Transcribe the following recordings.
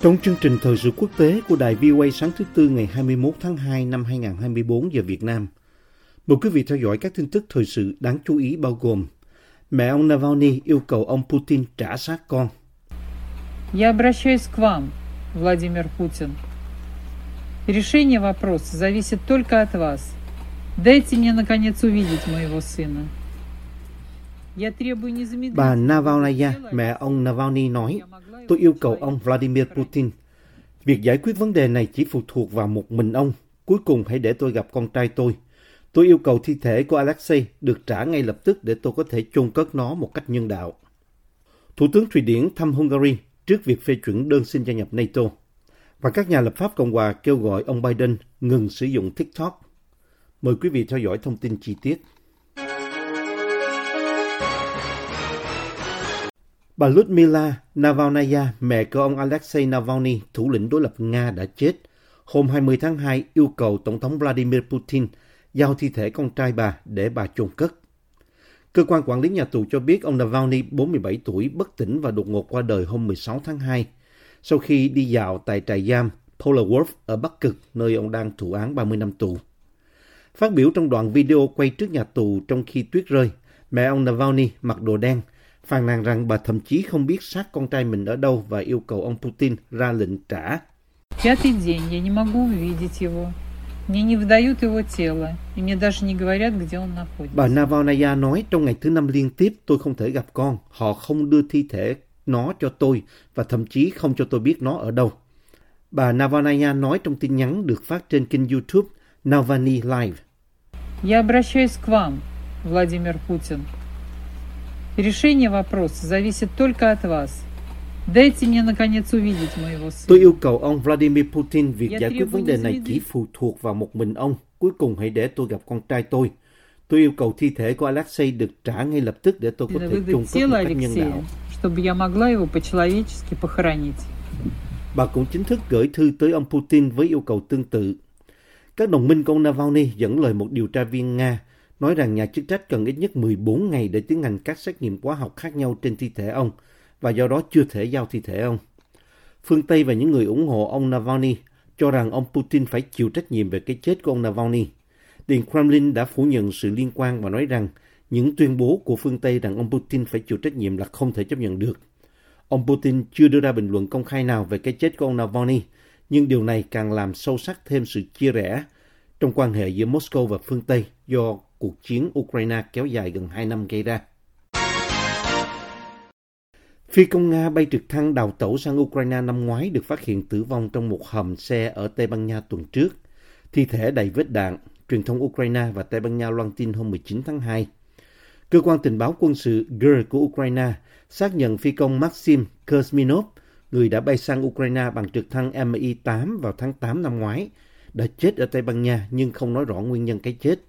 Trong chương trình thời sự quốc tế của đài VOA sáng thứ Tư ngày 21 tháng 2 năm 2024 giờ Việt Nam, mời quý vị theo dõi các tin tức thời sự đáng chú ý bao gồm Mẹ ông Navalny yêu cầu ông Putin trả xác con. Я обращаюсь к вам, Владимир Путин. Решение вопроса зависит только от вас. Дайте мне, наконец, увидеть моего сына. Bà Navalnaya, mẹ ông Navalny nói, tôi yêu cầu ông Vladimir Putin. Việc giải quyết vấn đề này chỉ phụ thuộc vào một mình ông. Cuối cùng hãy để tôi gặp con trai tôi. Tôi yêu cầu thi thể của Alexei được trả ngay lập tức để tôi có thể chôn cất nó một cách nhân đạo. Thủ tướng Thụy Điển thăm Hungary trước việc phê chuẩn đơn xin gia nhập NATO. Và các nhà lập pháp Cộng hòa kêu gọi ông Biden ngừng sử dụng TikTok. Mời quý vị theo dõi thông tin chi tiết. Bà Ludmila Navalnaya, mẹ của ông Alexei Navalny, thủ lĩnh đối lập Nga đã chết, hôm 20 tháng 2 yêu cầu Tổng thống Vladimir Putin giao thi thể con trai bà để bà chôn cất. Cơ quan quản lý nhà tù cho biết ông Navalny, 47 tuổi, bất tỉnh và đột ngột qua đời hôm 16 tháng 2, sau khi đi dạo tại trại giam Polar ở Bắc Cực, nơi ông đang thụ án 30 năm tù. Phát biểu trong đoạn video quay trước nhà tù trong khi tuyết rơi, mẹ ông Navalny mặc đồ đen, phàn nàn rằng bà thậm chí không biết xác con trai mình ở đâu và yêu cầu ông Putin ra lệnh trả. Пятый день я не могу увидеть его. Мне не выдают его тело, и мне даже не говорят, где он находится. Bà Navalnaya nói trong ngày thứ năm liên tiếp tôi không thể gặp con. Họ không đưa thi thể nó cho tôi và thậm chí không cho tôi biết nó ở đâu. Bà Navalnaya nói trong tin nhắn được phát trên kênh YouTube Navalny Live. Я обращаюсь к вам, Владимир Путин. Решение вопроса зависит только от вас. Дайте мне, наконец, увидеть моего сына. Tôi yêu cầu ông Vladimir Putin việc Я giải quyết требую vấn đề này chỉ незамедлительного- phụ thuộc vào một mình ông. Cuối cùng hãy để tôi gặp con trai tôi. Tôi yêu cầu thi thể của Alexei được trả ngay lập tức để tôi có thể chôn Выдать cất тело một cách nhân đạo. Алексея, чтобы я могла его по-человечески похоронить. Bà cũng chính thức gửi thư tới ông Putin với yêu cầu tương tự. Các đồng minh của ông Navalny dẫn lời một điều tra viên Nga nói rằng nhà chức trách cần ít nhất 14 ngày để tiến hành các xét nghiệm hóa học khác nhau trên thi thể ông và do đó chưa thể giao thi thể ông. Phương Tây và những người ủng hộ ông Navalny cho rằng ông Putin phải chịu trách nhiệm về cái chết của ông Navalny. Điện Kremlin đã phủ nhận sự liên quan và nói rằng những tuyên bố của phương Tây rằng ông Putin phải chịu trách nhiệm là không thể chấp nhận được. Ông Putin chưa đưa ra bình luận công khai nào về cái chết của ông Navalny, nhưng điều này càng làm sâu sắc thêm sự chia rẽ trong quan hệ giữa Moscow và phương Tây do cuộc chiến Ukraine kéo dài gần 2 năm gây ra. Phi công Nga bay trực thăng đào tẩu sang Ukraine năm ngoái được phát hiện tử vong trong một hầm xe ở Tây Ban Nha tuần trước. Thi thể đầy vết đạn, truyền thông Ukraine và Tây Ban Nha loan tin hôm 19 tháng 2. Cơ quan tình báo quân sự GR của Ukraine xác nhận phi công Maxim Kersminov, người đã bay sang Ukraine bằng trực thăng Mi-8 vào tháng 8 năm ngoái, đã chết ở Tây Ban Nha nhưng không nói rõ nguyên nhân cái chết.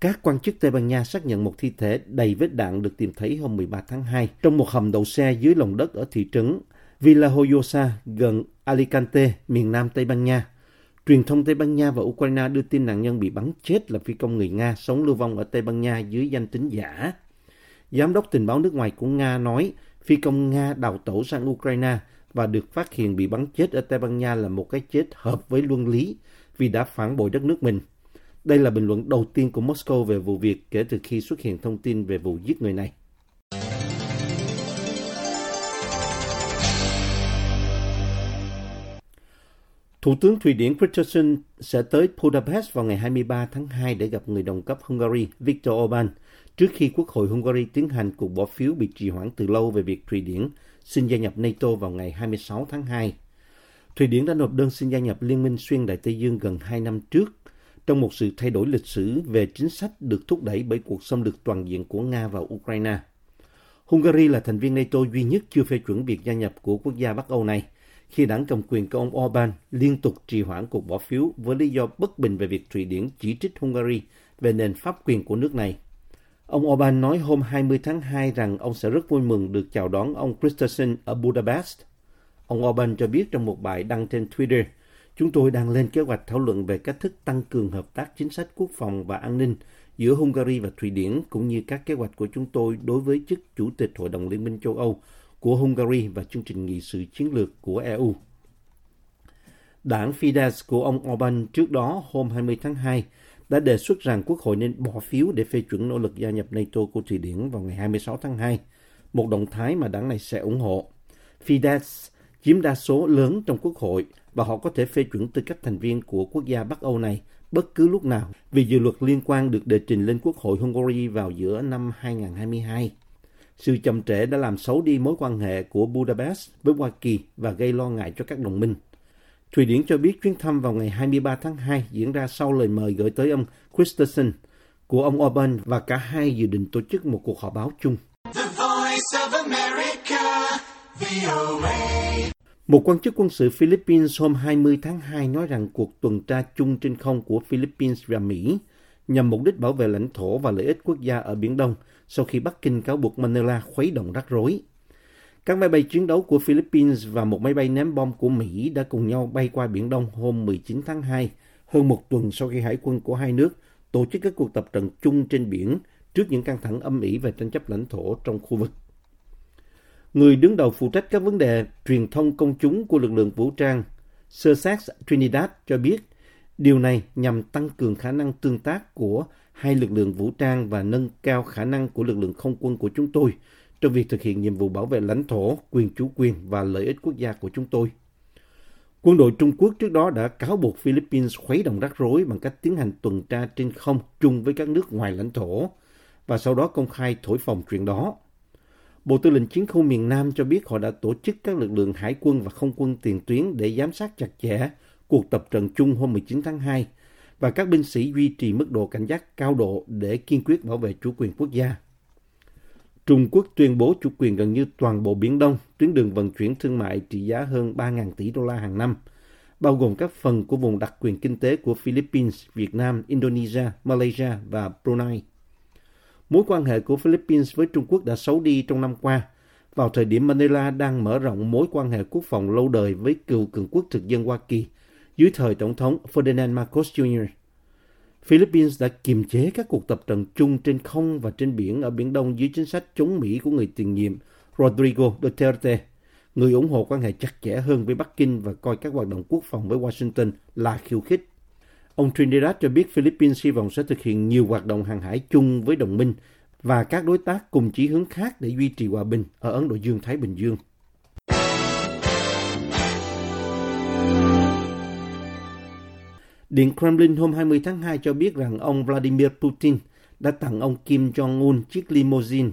Các quan chức Tây Ban Nha xác nhận một thi thể đầy vết đạn được tìm thấy hôm 13 tháng 2 trong một hầm đậu xe dưới lòng đất ở thị trấn Villahoyosa gần Alicante, miền nam Tây Ban Nha. Truyền thông Tây Ban Nha và Ukraine đưa tin nạn nhân bị bắn chết là phi công người Nga sống lưu vong ở Tây Ban Nha dưới danh tính giả. Giám đốc tình báo nước ngoài của Nga nói phi công Nga đào tẩu sang Ukraine và được phát hiện bị bắn chết ở Tây Ban Nha là một cái chết hợp với luân lý vì đã phản bội đất nước mình. Đây là bình luận đầu tiên của Moscow về vụ việc kể từ khi xuất hiện thông tin về vụ giết người này. Thủ tướng Thụy Điển Christensen sẽ tới Budapest vào ngày 23 tháng 2 để gặp người đồng cấp Hungary Viktor Orbán trước khi Quốc hội Hungary tiến hành cuộc bỏ phiếu bị trì hoãn từ lâu về việc Thụy Điển xin gia nhập NATO vào ngày 26 tháng 2. Thụy Điển đã nộp đơn xin gia nhập Liên minh xuyên Đại Tây Dương gần 2 năm trước trong một sự thay đổi lịch sử về chính sách được thúc đẩy bởi cuộc xâm lược toàn diện của Nga vào Ukraine. Hungary là thành viên NATO duy nhất chưa phê chuẩn việc gia nhập của quốc gia Bắc Âu này, khi đảng cầm quyền của ông Orbán liên tục trì hoãn cuộc bỏ phiếu với lý do bất bình về việc Thụy Điển chỉ trích Hungary về nền pháp quyền của nước này. Ông Orbán nói hôm 20 tháng 2 rằng ông sẽ rất vui mừng được chào đón ông Christensen ở Budapest. Ông Orbán cho biết trong một bài đăng trên Twitter, chúng tôi đang lên kế hoạch thảo luận về cách thức tăng cường hợp tác chính sách quốc phòng và an ninh giữa Hungary và Thụy Điển cũng như các kế hoạch của chúng tôi đối với chức Chủ tịch Hội đồng Liên minh châu Âu của Hungary và chương trình nghị sự chiến lược của EU. Đảng Fidesz của ông Orbán trước đó hôm 20 tháng 2 đã đề xuất rằng Quốc hội nên bỏ phiếu để phê chuẩn nỗ lực gia nhập NATO của Thụy Điển vào ngày 26 tháng 2, một động thái mà đảng này sẽ ủng hộ. Fidesz chiếm đa số lớn trong Quốc hội và họ có thể phê chuẩn tư cách thành viên của quốc gia Bắc Âu này bất cứ lúc nào vì dự luật liên quan được đề trình lên Quốc hội Hungary vào giữa năm 2022. Sự chậm trễ đã làm xấu đi mối quan hệ của Budapest với Hoa Kỳ và gây lo ngại cho các đồng minh. Thụy Điển cho biết chuyến thăm vào ngày 23 tháng 2 diễn ra sau lời mời gửi tới ông Christensen của ông Orbán và cả hai dự định tổ chức một cuộc họp báo chung. The voice of America, VOA. Một quan chức quân sự Philippines hôm 20 tháng 2 nói rằng cuộc tuần tra chung trên không của Philippines và Mỹ nhằm mục đích bảo vệ lãnh thổ và lợi ích quốc gia ở Biển Đông sau khi Bắc Kinh cáo buộc Manila khuấy động rắc rối. Các máy bay chiến đấu của Philippines và một máy bay ném bom của Mỹ đã cùng nhau bay qua Biển Đông hôm 19 tháng 2, hơn một tuần sau khi hải quân của hai nước tổ chức các cuộc tập trận chung trên biển trước những căng thẳng âm ỉ về tranh chấp lãnh thổ trong khu vực. Người đứng đầu phụ trách các vấn đề truyền thông công chúng của lực lượng vũ trang Sussex Trinidad cho biết điều này nhằm tăng cường khả năng tương tác của hai lực lượng vũ trang và nâng cao khả năng của lực lượng không quân của chúng tôi trong việc thực hiện nhiệm vụ bảo vệ lãnh thổ, quyền chủ quyền và lợi ích quốc gia của chúng tôi. Quân đội Trung Quốc trước đó đã cáo buộc Philippines khuấy động rắc rối bằng cách tiến hành tuần tra trên không chung với các nước ngoài lãnh thổ và sau đó công khai thổi phồng chuyện đó. Bộ Tư lệnh Chiến khu miền Nam cho biết họ đã tổ chức các lực lượng hải quân và không quân tiền tuyến để giám sát chặt chẽ cuộc tập trận chung hôm 19 tháng 2 và các binh sĩ duy trì mức độ cảnh giác cao độ để kiên quyết bảo vệ chủ quyền quốc gia. Trung Quốc tuyên bố chủ quyền gần như toàn bộ Biển Đông, tuyến đường vận chuyển thương mại trị giá hơn 3.000 tỷ đô la hàng năm, bao gồm các phần của vùng đặc quyền kinh tế của Philippines, Việt Nam, Indonesia, Malaysia và Brunei. Mối quan hệ của Philippines với Trung Quốc đã xấu đi trong năm qua, vào thời điểm Manila đang mở rộng mối quan hệ quốc phòng lâu đời với cựu cường quốc thực dân Hoa Kỳ dưới thời Tổng thống Ferdinand Marcos Jr. Philippines đã kiềm chế các cuộc tập trận chung trên không và trên biển ở Biển Đông dưới chính sách chống Mỹ của người tiền nhiệm Rodrigo Duterte, người ủng hộ quan hệ chặt chẽ hơn với Bắc Kinh và coi các hoạt động quốc phòng với Washington là khiêu khích. Ông Trinidad cho biết Philippines hy vọng sẽ thực hiện nhiều hoạt động hàng hải chung với đồng minh và các đối tác cùng chí hướng khác để duy trì hòa bình ở Ấn Độ Dương-Thái Bình Dương. Điện Kremlin hôm 20 tháng 2 cho biết rằng ông Vladimir Putin đã tặng ông Kim Jong-un chiếc limousine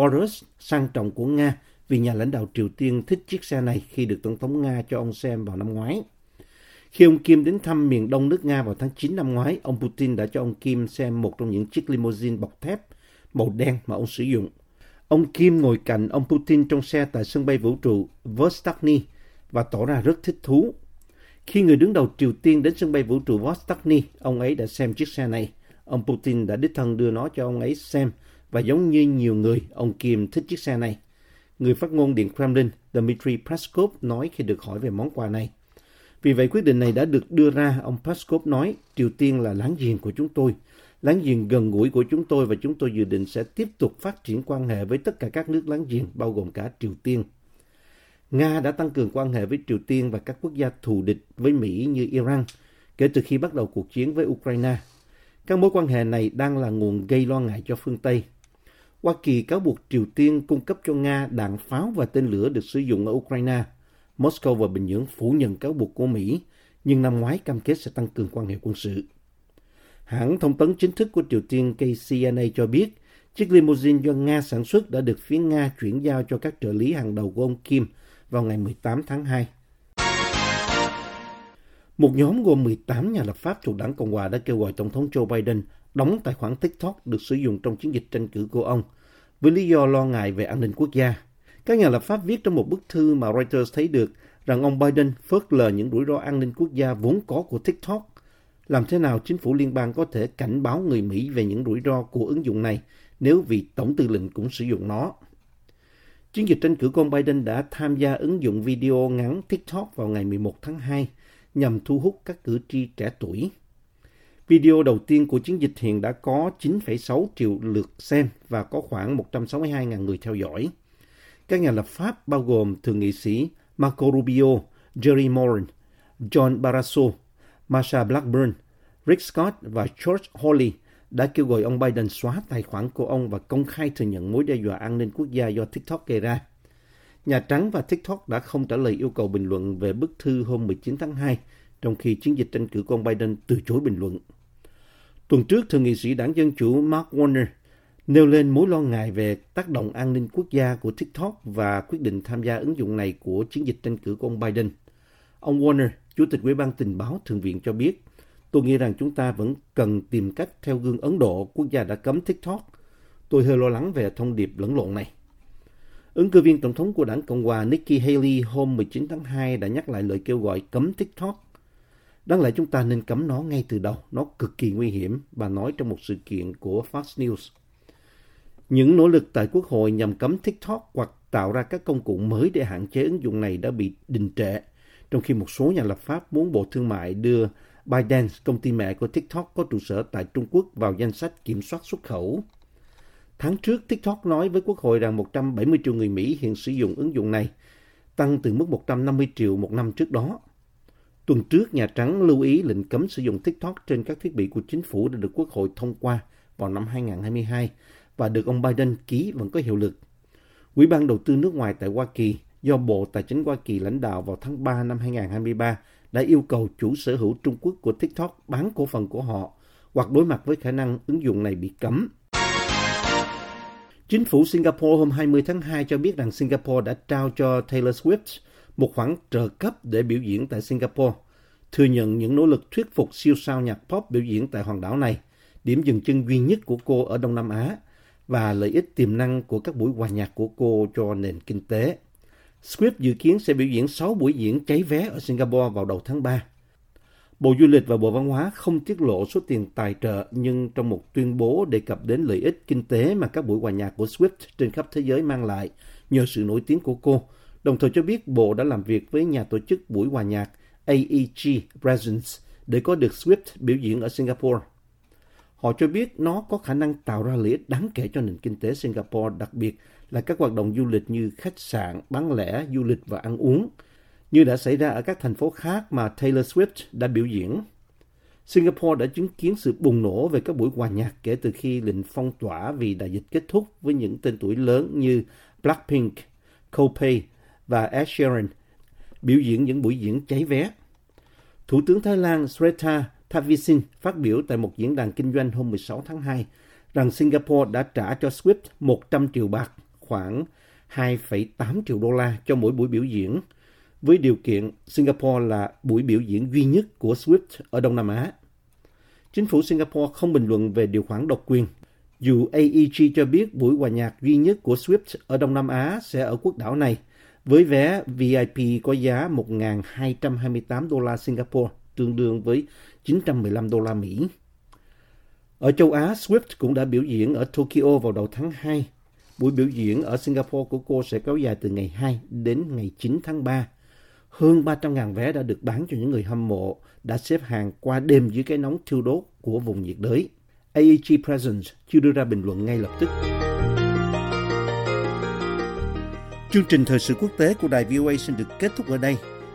Urus sang trọng của Nga vì nhà lãnh đạo Triều Tiên thích chiếc xe này khi được Tổng thống Nga cho ông xem vào năm ngoái. Khi ông Kim đến thăm miền đông nước Nga vào tháng 9 năm ngoái, ông Putin đã cho ông Kim xem một trong những chiếc limousine bọc thép màu đen mà ông sử dụng. Ông Kim ngồi cạnh ông Putin trong xe tại sân bay vũ trụ Vostokny và tỏ ra rất thích thú. Khi người đứng đầu Triều Tiên đến sân bay vũ trụ Vostokny, ông ấy đã xem chiếc xe này. Ông Putin đã đích thân đưa nó cho ông ấy xem và giống như nhiều người, ông Kim thích chiếc xe này. Người phát ngôn Điện Kremlin Dmitry Peskov nói khi được hỏi về món quà này. Vì vậy quyết định này đã được đưa ra, ông Peskov nói, Triều Tiên là láng giềng của chúng tôi, láng giềng gần gũi của chúng tôi và chúng tôi dự định sẽ tiếp tục phát triển quan hệ với tất cả các nước láng giềng, bao gồm cả Triều Tiên. Nga đã tăng cường quan hệ với Triều Tiên và các quốc gia thù địch với Mỹ như Iran kể từ khi bắt đầu cuộc chiến với Ukraine. Các mối quan hệ này đang là nguồn gây lo ngại cho phương Tây. Hoa Kỳ cáo buộc Triều Tiên cung cấp cho Nga đạn pháo và tên lửa được sử dụng ở Ukraine. Moscow và Bình Nhưỡng phủ nhận cáo buộc của Mỹ, nhưng năm ngoái cam kết sẽ tăng cường quan hệ quân sự. Hãng thông tấn chính thức của Triều Tiên KCNA cho biết, chiếc limousine do Nga sản xuất đã được phía Nga chuyển giao cho các trợ lý hàng đầu của ông Kim vào ngày 18 tháng 2. Một nhóm gồm 18 nhà lập pháp thuộc đảng Cộng hòa đã kêu gọi Tổng thống Joe Biden đóng tài khoản TikTok được sử dụng trong chiến dịch tranh cử của ông, với lý do lo ngại về an ninh quốc gia. Các nhà lập pháp viết trong một bức thư mà Reuters thấy được rằng ông Biden phớt lờ những rủi ro an ninh quốc gia vốn có của TikTok. Làm thế nào chính phủ liên bang có thể cảnh báo người Mỹ về những rủi ro của ứng dụng này nếu vị tổng tư lệnh cũng sử dụng nó? Chiến dịch tranh cử của ông Biden đã tham gia ứng dụng video ngắn TikTok vào ngày 11 tháng 2 nhằm thu hút các cử tri trẻ tuổi. Video đầu tiên của chiến dịch hiện đã có 9,6 triệu lượt xem và có khoảng 162.000 người theo dõi. Các nhà lập pháp bao gồm Thượng nghị sĩ Marco Rubio, Jerry Moran, John Barrasso, Marsha Blackburn, Rick Scott và George Hawley đã kêu gọi ông Biden xóa tài khoản của ông và công khai thừa nhận mối đe dọa an ninh quốc gia do TikTok gây ra. Nhà Trắng và TikTok đã không trả lời yêu cầu bình luận về bức thư hôm 19 tháng 2, trong khi chiến dịch tranh cử của ông Biden từ chối bình luận. Tuần trước, Thượng nghị sĩ đảng Dân Chủ Mark Warner nêu lên mối lo ngại về tác động an ninh quốc gia của TikTok và quyết định tham gia ứng dụng này của chiến dịch tranh cử của ông Biden. Ông Warner, Chủ tịch Ủy ban Tình báo Thượng viện cho biết, tôi nghĩ rằng chúng ta vẫn cần tìm cách theo gương Ấn Độ, quốc gia đã cấm TikTok. Tôi hơi lo lắng về thông điệp lẫn lộn này. Ứng cử viên tổng thống của đảng Cộng hòa Nikki Haley hôm 19 tháng 2 đã nhắc lại lời kêu gọi cấm TikTok. Đáng lẽ chúng ta nên cấm nó ngay từ đầu, nó cực kỳ nguy hiểm, bà nói trong một sự kiện của Fox News. Những nỗ lực tại Quốc hội nhằm cấm TikTok hoặc tạo ra các công cụ mới để hạn chế ứng dụng này đã bị đình trệ, trong khi một số nhà lập pháp muốn Bộ Thương mại đưa ByteDance, công ty mẹ của TikTok có trụ sở tại Trung Quốc, vào danh sách kiểm soát xuất khẩu. Tháng trước, TikTok nói với Quốc hội rằng 170 triệu người Mỹ hiện sử dụng ứng dụng này, tăng từ mức 150 triệu một năm trước đó. Tuần trước, Nhà Trắng lưu ý lệnh cấm sử dụng TikTok trên các thiết bị của chính phủ đã được Quốc hội thông qua vào năm 2022 và được ông Biden ký vẫn có hiệu lực. Quỹ ban đầu tư nước ngoài tại Hoa Kỳ do Bộ Tài chính Hoa Kỳ lãnh đạo vào tháng 3 năm 2023 đã yêu cầu chủ sở hữu Trung Quốc của TikTok bán cổ phần của họ hoặc đối mặt với khả năng ứng dụng này bị cấm. Chính phủ Singapore hôm 20 tháng 2 cho biết rằng Singapore đã trao cho Taylor Swift một khoản trợ cấp để biểu diễn tại Singapore, thừa nhận những nỗ lực thuyết phục siêu sao nhạc pop biểu diễn tại hòn đảo này, điểm dừng chân duy nhất của cô ở Đông Nam Á và lợi ích tiềm năng của các buổi hòa nhạc của cô cho nền kinh tế. Swift dự kiến sẽ biểu diễn 6 buổi diễn cháy vé ở Singapore vào đầu tháng 3. Bộ Du lịch và Bộ Văn hóa không tiết lộ số tiền tài trợ nhưng trong một tuyên bố đề cập đến lợi ích kinh tế mà các buổi hòa nhạc của Swift trên khắp thế giới mang lại nhờ sự nổi tiếng của cô, đồng thời cho biết Bộ đã làm việc với nhà tổ chức buổi hòa nhạc AEG Presence để có được Swift biểu diễn ở Singapore. Họ cho biết nó có khả năng tạo ra lợi ích đáng kể cho nền kinh tế Singapore, đặc biệt là các hoạt động du lịch như khách sạn, bán lẻ, du lịch và ăn uống, như đã xảy ra ở các thành phố khác mà Taylor Swift đã biểu diễn. Singapore đã chứng kiến sự bùng nổ về các buổi hòa nhạc kể từ khi lệnh phong tỏa vì đại dịch kết thúc với những tên tuổi lớn như Blackpink, Coldplay và Ed Sheeran biểu diễn những buổi diễn cháy vé. Thủ tướng Thái Lan Srettha Pavisin phát biểu tại một diễn đàn kinh doanh hôm 16 tháng 2 rằng Singapore đã trả cho Swift 100 triệu bạc, khoảng 2,8 triệu đô la cho mỗi buổi biểu diễn, với điều kiện Singapore là buổi biểu diễn duy nhất của Swift ở Đông Nam Á. Chính phủ Singapore không bình luận về điều khoản độc quyền, dù AEG cho biết buổi hòa nhạc duy nhất của Swift ở Đông Nam Á sẽ ở quốc đảo này, với vé VIP có giá 1.228 đô la Singapore, tương đương với 915 đô la Mỹ. Ở châu Á, Swift cũng đã biểu diễn ở Tokyo vào đầu tháng 2. Buổi biểu diễn ở Singapore của cô sẽ kéo dài từ ngày 2 đến ngày 9 tháng 3. Hơn 300.000 vé đã được bán cho những người hâm mộ đã xếp hàng qua đêm dưới cái nóng thiêu đốt của vùng nhiệt đới. AEG Presence chưa đưa ra bình luận ngay lập tức. Chương trình Thời sự quốc tế của đài VOA xin được kết thúc ở đây.